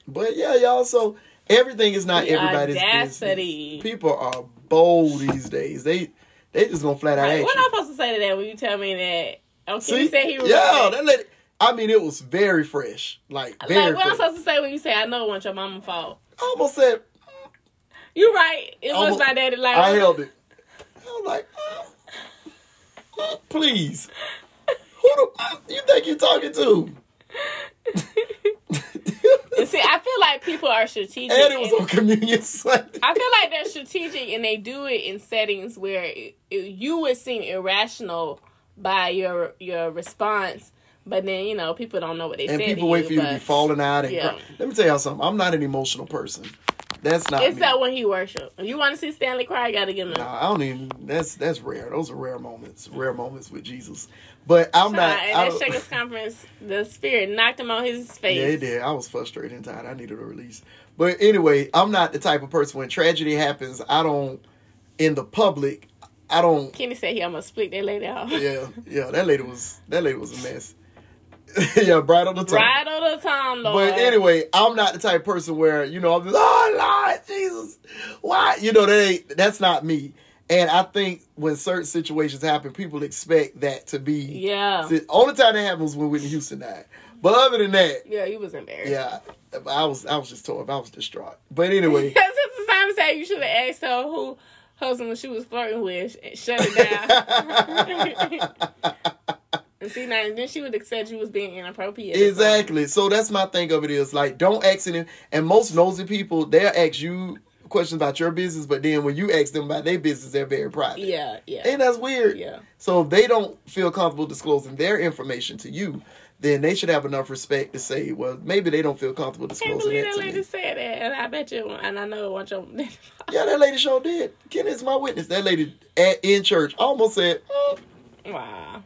But yeah, y'all. So everything is not The everybody's audacity. business. People are bold these days. They they just gonna flat out Right, what am I supposed to say to that when you tell me that? Okay, See? you said he was. yeah, that lady. I mean, it was very fresh. Like very Like, what fresh. I'm supposed to say when you say I know it wasn't your mama's fault? I almost said You're right. It was my daddy. Like I held it. I was like, "Mm, mm, please. Who the mm, you think you're talking to? And see, I feel like people are strategic. and it was and- on Communion Sunday. I feel like they're strategic and they do it in settings where it, it- you would seem irrational by your your response, but then you know people don't know what they and said. people to wait you, for you to be falling out and yeah. cry. Let me tell y'all something. I'm not an emotional person. That's not It's Except when he worship. If you want to see Stanley cry, you got to give him. Nah, I don't even. That's that's rare. Those are rare moments. Rare moments with Jesus. But I'm not. At I that Shakers conference, the spirit knocked him on his face. Yeah, it did. I was frustrated and tired. I needed a release. But anyway, I'm not the type of person when tragedy happens, I don't in the public, I don't Kenny said he almost split that lady off. Yeah, yeah, that lady was that lady was a mess. yeah, on the. Right on the time, Lord. But anyway, I'm not the type of person where, you know, I'm just, oh Lord Jesus, why? You know, that ain't that's not me. And I think when certain situations happen, people expect that to be Yeah. The only time that happens when Whitney Houston died. But other than that, Yeah, he was embarrassed. yeah, I was I was just tore up. I was distraught. But anyway, Because Sister Simon said you should have asked her who husband she was flirting with and shut it down. and see now, then she would accept you was being inappropriate. Exactly. So that's my thing of it is like don't ask any and most nosy people they'll ask you questions about your business, but then when you ask them about their business, they're very private. Yeah, yeah, And that's weird. yeah. So if they don't feel comfortable disclosing their information to you, then they should have enough respect to say, well, maybe they don't feel comfortable Can't disclosing believe that that lady me. said that, and I bet you, and I know what your. Yeah, that lady sure did. Kenneth's my witness. That lady at, in church almost said, "Mm, wow.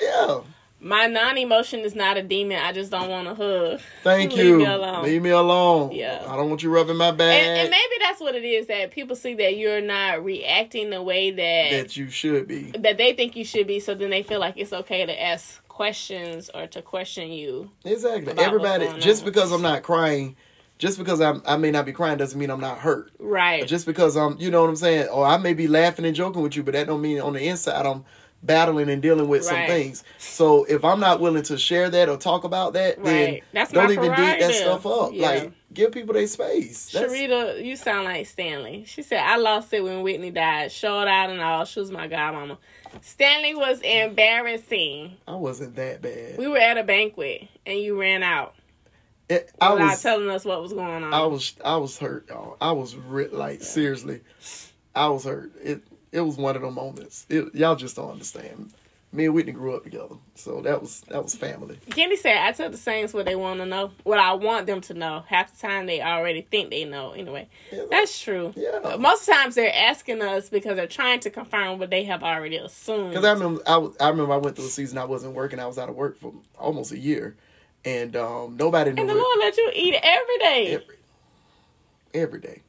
Yeah, My non-emotion is not a demon. I just don't want to hug. thank Leave you. me alone. Leave me alone. Yeah. I don't want you rubbing my back And, and maybe that's what it is that people see that you're not reacting the way that that you should be. that they think you should be. So then they feel like it's okay to ask questions or to question you. Exactly. Everybody, just because I'm not crying, just because I'm, I may not be crying doesn't mean I'm not hurt. Right. Just because I'm, you know what I'm saying? Or I may be laughing and joking with you, but that don't mean on the inside I'm battling and dealing with some things. So if I'm not willing to share that or talk about that, then That's don't even dig that stuff up. Yeah. Like give people their space. That's, Sharita, you sound like Stanley. She said, I lost it when Whitney died. Showed out and all. She was my godmama. Stanley was embarrassing. I wasn't that bad. We were at a banquet and you ran out It- I without was, telling us what was going on. I was, I was hurt, y'all. I was re- like seriously, I was hurt. It, it was one of the moments. It, y'all just don't understand. Me and Whitney grew up together, so that was that was family. Kenny said, I tell the Saints what they want to know, what I want them to know. Half the time they already think they know. Anyway, Yeah. that's true. Yeah. Most times they're asking us because they're trying to confirm what they have already assumed. Because I remember, I, was, I remember I went through a season I wasn't working. I was out of work for almost a year, and um, nobody knew and the Lord let you eat every day. every every day.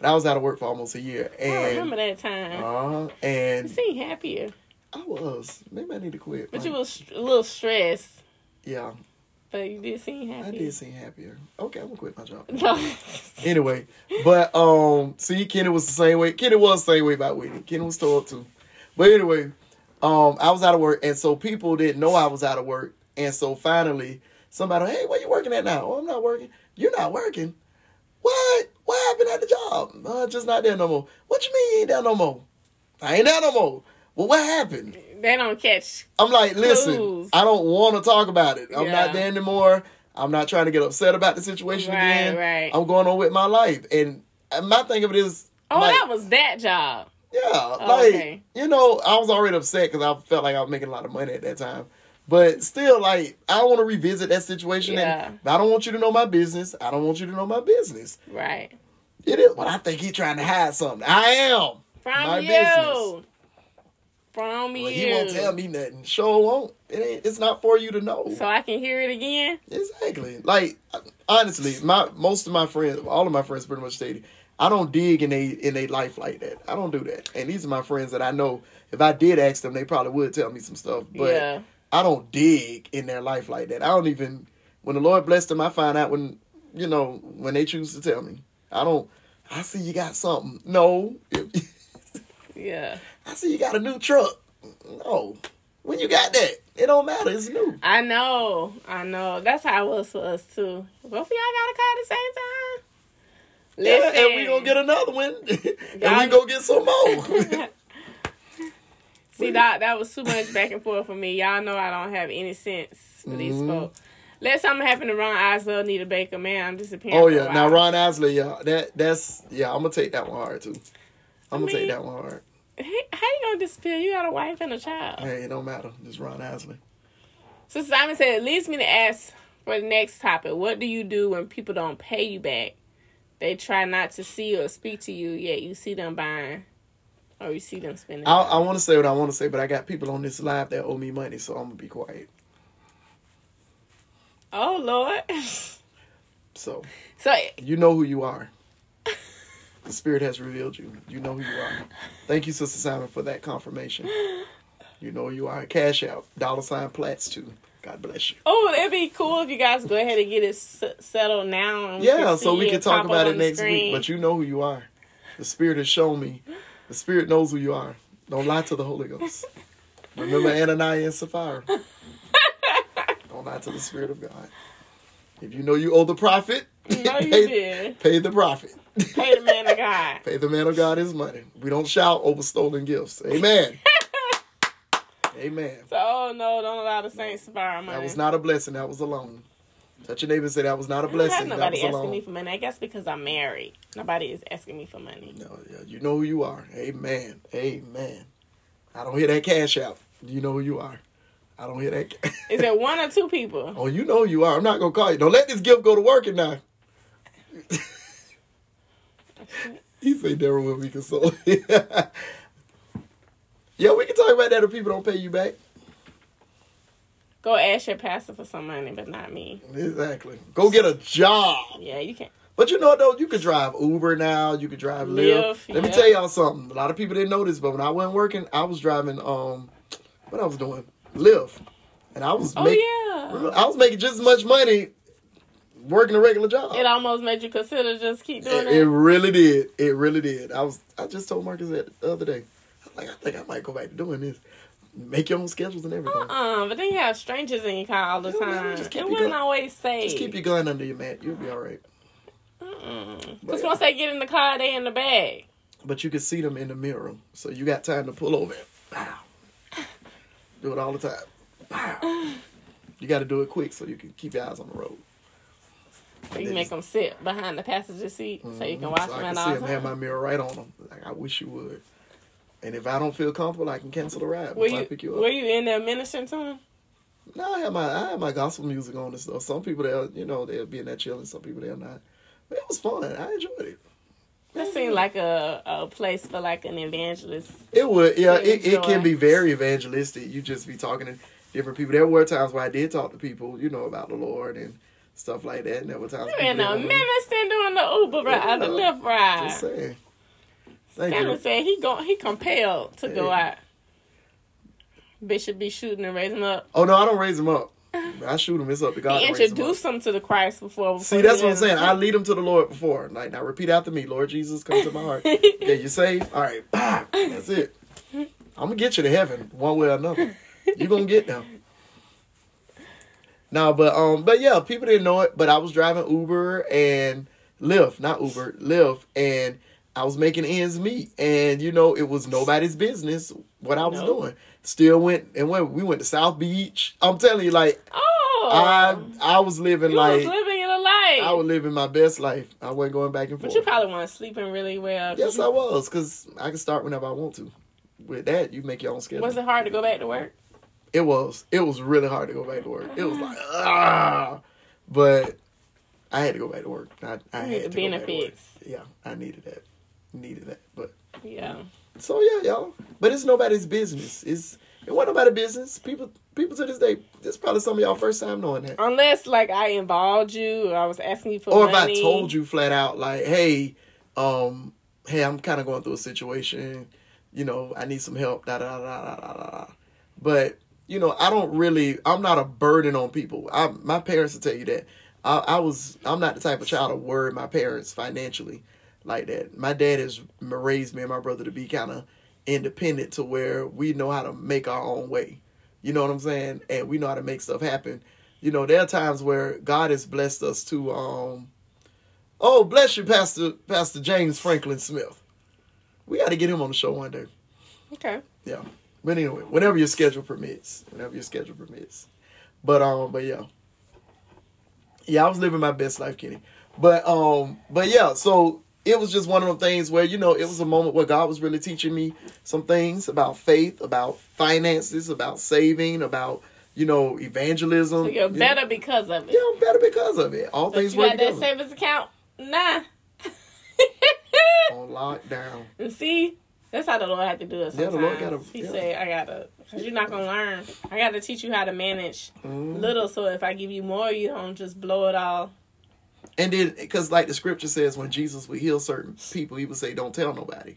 But I was out of work for almost a year, I and remember that time. uh, you and seem happier, I was maybe I need to quit. but Like, you was a little stressed. yeah, But you did seem I did seem happier. Okay, I'm gonna quit my job. No. Anyway, but um, see, Kenny was the same way. Kenny was the same way about Whitney. Kenny was tore up too. But anyway, um, I was out of work, and so people didn't know I was out of work, and so finally, somebody, hey, where you working at now? Oh, I'm not working. You're not working. What? What happened at the job? Uh, just not there no more. What you mean you ain't there no more? I ain't there no more. Well, what happened? they don't catch. I'm like, listen, Clues. I don't want to talk about it. I'm Yeah. not there anymore. I'm not trying to get upset about the situation Right, again. right. I'm going on with my life. And my thing of it is, Oh, like, that was that job. yeah, Oh, like okay. you know, I was already upset because I felt like I was making a lot of money at that time. But still, like, I don't want to revisit that situation. Yeah. And I don't want you to know my business. I don't want you to know my business. Right. It is. But I think he's trying to hide something. I am. From My you. business. From Well, you. he won't tell me nothing. Sure won't. It ain't, it's not for you to know. So I can hear it again. Exactly. Like honestly, my most of my friends, all of my friends, pretty much stated, I don't dig in a in a life like that. I don't do that. And these are my friends that I know. If I did ask them, they probably would tell me some stuff. But Yeah. I don't dig in their life like that. I don't even. When the Lord blessed them, I find out when you know when they choose to tell me. I don't. I see you got something. No. Yeah. I see you got a new truck. No. When you got that, it don't matter. It's new. I know. I know. That's how it was for us too. Both of y'all got a car at the same time. Yeah, and we gonna get another one, and we gonna get some more. See that that was too much back and forth for me. Y'all know I don't have any sense for these Mhm. folks. Let something happen to Ron Isley, Anita Baker, man, I'm disappearing. oh yeah, now. Ron Isley, yeah, that that's yeah. I'm gonna take that one hard too. I'm gonna I mean- take that one hard. Hey, how you gonna disappear? You got a wife and a child. Hey, it don't matter. Just Ron Isley. So Simon said, it leads me to ask for the next topic. What do you do when people don't pay you back? They try not to see or speak to you, yet you see them buying or you see them spending. I I want to say what I want to say, but I got people on this live that owe me money, so I'm gonna be quiet. oh Lord. So so eh. you know who you are. The Spirit has revealed you. You know who you are. Thank you, Sister Simon, for that confirmation. You know who you are. Cash out. Dollar sign plats too. God bless you. oh, it'd be cool if you guys go ahead and get it s- settled now. And Yeah, so we can talk about it next week. But you know who you are. The Spirit has shown me. The Spirit knows who you are. Don't lie to the Holy Ghost. Remember Ananias and Sapphira. Don't lie to the Spirit of God. If you know you owe the prophet, No, pay, did. pay the prophet. Pay the man of God. Pay the man of God his money. We don't shout over stolen gifts. Amen. Amen. So, oh no, don't allow the saints to borrow money. That was not a blessing. That was a loan. Touch your neighbor and say that was not a blessing. nobody asking me for money. I guess because I'm married. Nobody is asking me for money. No, yeah, you know who you are. Amen. Amen. I don't hear that cash out. You know who you are. I don't hear that. Is it one or two people? oh, you know who you are. I'm not gonna call you. Don't let this gift go to working now. he said never will be consoled. yeah, we can talk about that if people don't pay you back. Go ask your pastor for some money, but not me. Exactly. Go get a job. Yeah, you can't. But you know what though, you could drive Uber now. You could drive Lyft. Let me tell y'all something. A lot of people didn't know this, but when I wasn't working, I was driving. Um, what I was doing, Lyft, and I was Oh making. yeah. I was making just as much money working a regular job. It almost made you consider just keep doing It, it. it really did. It really did. I was. I just told Marcus that the other day. I was like, I think I might go back to doing this. Make your own schedules and everything. Uh-uh, but then you have strangers in your car all the Yeah, time. just keep It wasn't gun- always safe. Just keep your gun under your mat. You'll be all right. Because But- once they get in the car, they in the bag. But you can see them in the mirror, so you got time to pull over. Wow. Do it all the time. Wow. You got to do it quick so you can keep your eyes on the road. So you make them sit behind the passenger seat so you can watch Mm-hmm. so them I at can all see them have my mirror right on them. Like I wish you would. And if I don't feel comfortable, I can cancel the ride Were before I you, pick you up. were you in there ministering to them? No, I have my I have my gospel music on and stuff. Some people they'll you know they'll be in that chilling. Some people they'll not. But it was fun. I enjoyed it. That seemed mm-hmm. like a, a place for like an evangelist. It would, yeah. It, it can be very evangelistic. You just be talking to different people. There were times where I did talk to people, you know, about the Lord and stuff like that. And there were times You people in a didn't want- minister doing the Uber ride, the Yeah. Lyft ride. Just saying. You. said he go he compelled to go Hey. out. Bishop be shooting and raising up. Oh no, I don't raise them up. I shoot them. It's up to God. He to raise 'em up. introduced them to the Christ before. before See, that's what I'm saying. I lead them to the Lord before. Like now, repeat after me. Lord Jesus, come to my heart. Okay, you saved? All right, bah, that's it. I'm gonna get you to heaven one way or another. You're gonna get them. No, but um, but yeah, people didn't know it. But I was driving Uber and Lyft, not Uber, Lyft, and I was making ends meet. And you know, it was nobody's business what I was doing. Still went and went. We went to South Beach. I'm telling you, like Oh, I I was living you like was living in a life. I was living my best life. I wasn't going back and forth. but you probably weren't sleeping really well. yes, I was, because I can start whenever I want to. With that, you make your own schedule. Was it hard to go back to work? It was. It was really hard to go back to work. It was like ah, but I had to go back to work. I, I had the to go back to work. benefits. Yeah, I needed that. Needed that. But Yeah. so yeah, y'all. But it's nobody's business. It's it wasn't nobody's business. People people to this day. This is probably some of y'all first time knowing that. Unless like I involved you, or I was asking you for or if. I told you flat out, like, hey, um, hey, I'm kind of going through a situation, you know, I need some help, da da da da da da. da. But you know, I don't really, I'm not a burden on people. I, my parents will tell you that. I, I was, I'm not the type of child to worry my parents financially like that. My dad has raised me and my brother to be kind of independent to where we know how to make our own way. You know what I'm saying? And we know how to make stuff happen. You know, there are times where God has blessed us to um Oh, bless you, Pastor Pastor James Franklin Smith. We gotta get him on the show one day. Okay. Yeah. But anyway, whenever your schedule permits. Whenever your schedule permits. But um, but yeah. Yeah, I was living my best life, Kenny. But um, but yeah, so it was just one of those things where, you know, it was a moment where God was really teaching me some things about faith, about finances, about saving, about, you know, evangelism. So you're you know. better because of it. Yeah, I'm better because of it. All But things you work got that savings account? Nah. On lockdown. and see, that's how the Lord had to do it Yeah, the Lord gotta- he yeah. said, I gotta, because you're not going to learn. I got to teach you how to manage Mhm. little so if I give you more, you don't just blow it all. And then, because like the scripture says, when Jesus would heal certain people, he would say, "Don't tell nobody."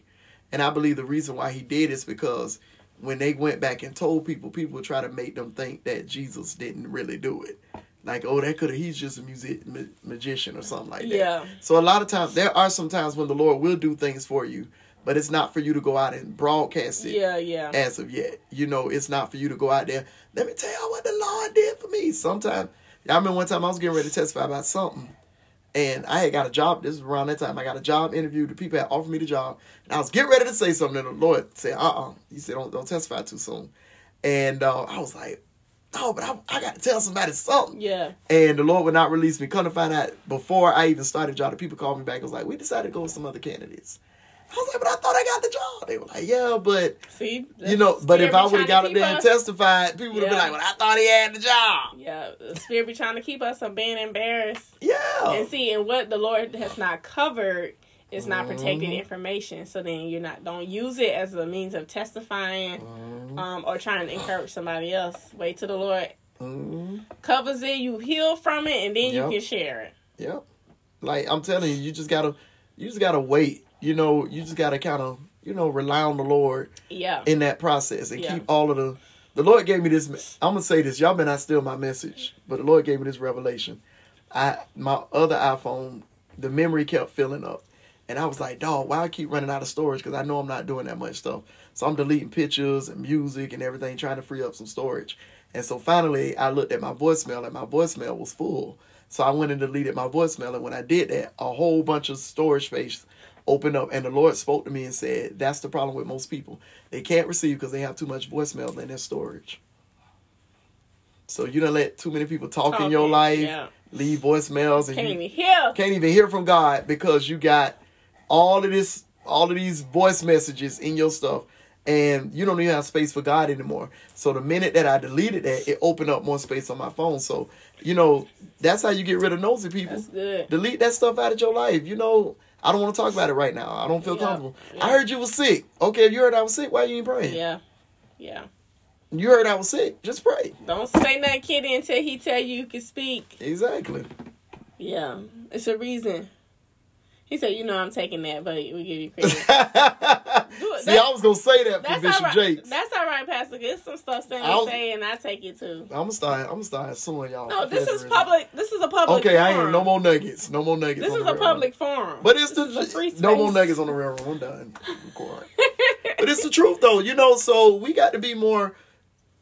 And I believe the reason why he did is because when they went back and told people, people would try to make them think that Jesus didn't really do it. Like, oh, that could have he's just a music ma- magician or something like that. Yeah. So a lot of times there are some times when the Lord will do things for you, but it's not for you to go out and broadcast it Yeah, yeah. as of yet. You know, it's not for you to go out there. Let me tell y'all what the Lord did for me. Sometimes I remember one time I was getting ready to testify about something, and I had got a job. This was around that time. I got a job interview. The people had offered me the job, and I was getting ready to say something. And the Lord said, "Uh, uh He said, "Don't don't testify too soon." And uh, I was like, "Oh, but I, I got to tell somebody something." Yeah. And the Lord would not release me. Come to find out, before I even started job, the people called me back. and was like, "We decided to go with some other candidates." I was like, "But I thought I got the job." They were like, "Yeah, but." See? You know, but if I would have got up there and testified, people would have Yeah. been like, "Well, I thought he had the job." Yeah, the spirit be trying to keep us from being embarrassed. Yeah. And see, and what the Lord has not covered is not protected Mhm. information. So then you're not don't use it as a means of testifying Mhm. um, or trying to encourage somebody else. Wait till the Lord Mhm. covers it, you heal from it, and then Yep. you can share it. Yep. Like I'm telling you, you just gotta, you just gotta wait. You know, you just gotta kind of, you know, rely on the Lord Yeah. in that process and Yeah. keep all of the. The Lord gave me this. I'm gonna say this. Y'all may not steal my message, but the Lord gave me this revelation. I my other iPhone, the memory kept filling up, and I was like, "Dog, why I keep running out of storage? Because I know I'm not doing that much stuff. So I'm deleting pictures and music and everything, trying to free up some storage. And so finally, I looked at my voicemail, and my voicemail was full. So I went and deleted my voicemail, and when I did that, a whole bunch of storage space opened up, and the Lord spoke to me and said, "That's the problem with most people. They can't receive because they have too much voicemail in their storage." So you don't let too many people talk in your life, yeah. leave voicemails, and Can't you even hear. can't even hear from God because you got all of this, all of these voice messages in your stuff, and you don't even have space for God anymore. So the minute that I deleted that, it opened up more space on my phone. So you know that's how you get rid of nosy people. That's good. Delete that stuff out of your life. You know, I don't want to talk about it right now. I don't feel Yeah, comfortable. yeah. I heard you was sick. Okay, if you heard I was sick, why you ain't praying? Yeah. Yeah. You heard I was sick. Just pray. Don't say nothing, kitty, until he tell you you can speak. Exactly. Yeah, it's a reason. He said, "You know, I'm taking that, but we give you credit." See, I was gonna say that for Bishop right. Jakes. That's all right, Pastor. Get some stuff saying say, and I take it too. I'm gonna start. I'm gonna start suing y'all. No, this is public. This is a public. Okay, I forum. ain't no more nuggets. No more nuggets. This on is the a public forum. But it's This is a free the no more nuggets on the railroad. I'm done. I'm but it's the truth though, you know. So we got to be more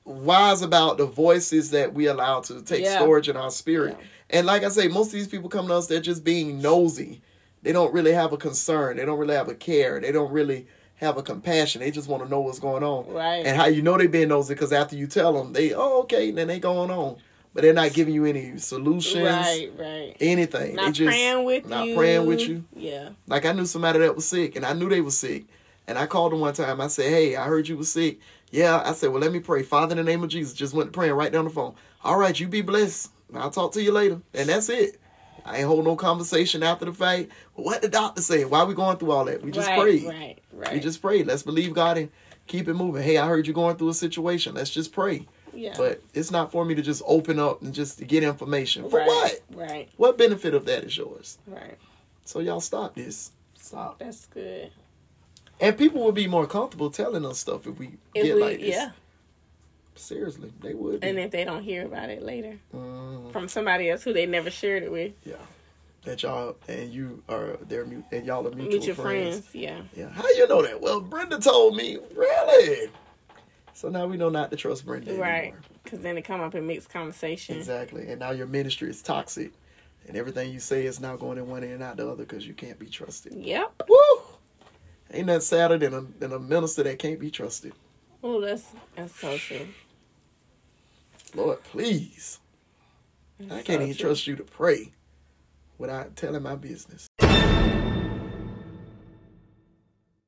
wise about the voices that we allow to take Yeah. storage in our spirit. Yeah. And like I say, most of these people come to us, they're just being nosy. They don't really have a concern. They don't really have a care. They don't really have a compassion. They just want to know what's going on. Right. And how you know they being nosy because after you tell them, they oh okay, then they going on, but they're not giving you any solutions, Right, right. anything. Not they just praying with not you. Not praying with you. Yeah. Like I knew somebody that was sick, and I knew they was sick. And I called them one time. I said, "Hey, I heard you was sick." Yeah, I said, "Well, let me pray." Father, in the name of Jesus, just went praying right down the phone. All right, you be blessed. I'll talk to you later, and that's it. I ain't hold no conversation after the fact. Well, what the doctor said? Why we going through all that? We just right, prayed. Right, right. We just prayed. Let's believe God and keep it moving. Hey, I heard you going through a situation. Let's just pray. yeah. But it's not for me to just open up and just to get information. For right, what? Right, What benefit of that is yours? right. So y'all stop this. Stop. That's good. And people would be more comfortable telling us stuff if we If get we, like this. yeah, Seriously, they would. Be. and if they don't hear about it later Mhm. from somebody else who they never shared it with, Yeah. That y'all and you are their and y'all are mutual, mutual friends. friends. Yeah. Yeah. How you know that? Well, Brenda told me. Really? So now we know not to trust Brenda Right. anymore. Because then it come up in mixed conversation. Exactly. And now your ministry is toxic, and everything you say is now going in one ear and out the other because you can't be trusted. Yep. Woo! Ain't nothing sadder than a than a minister that can't be trusted. Oh, that's that's so true. Lord, please. That's I can't so even true. trust you to pray without telling my business.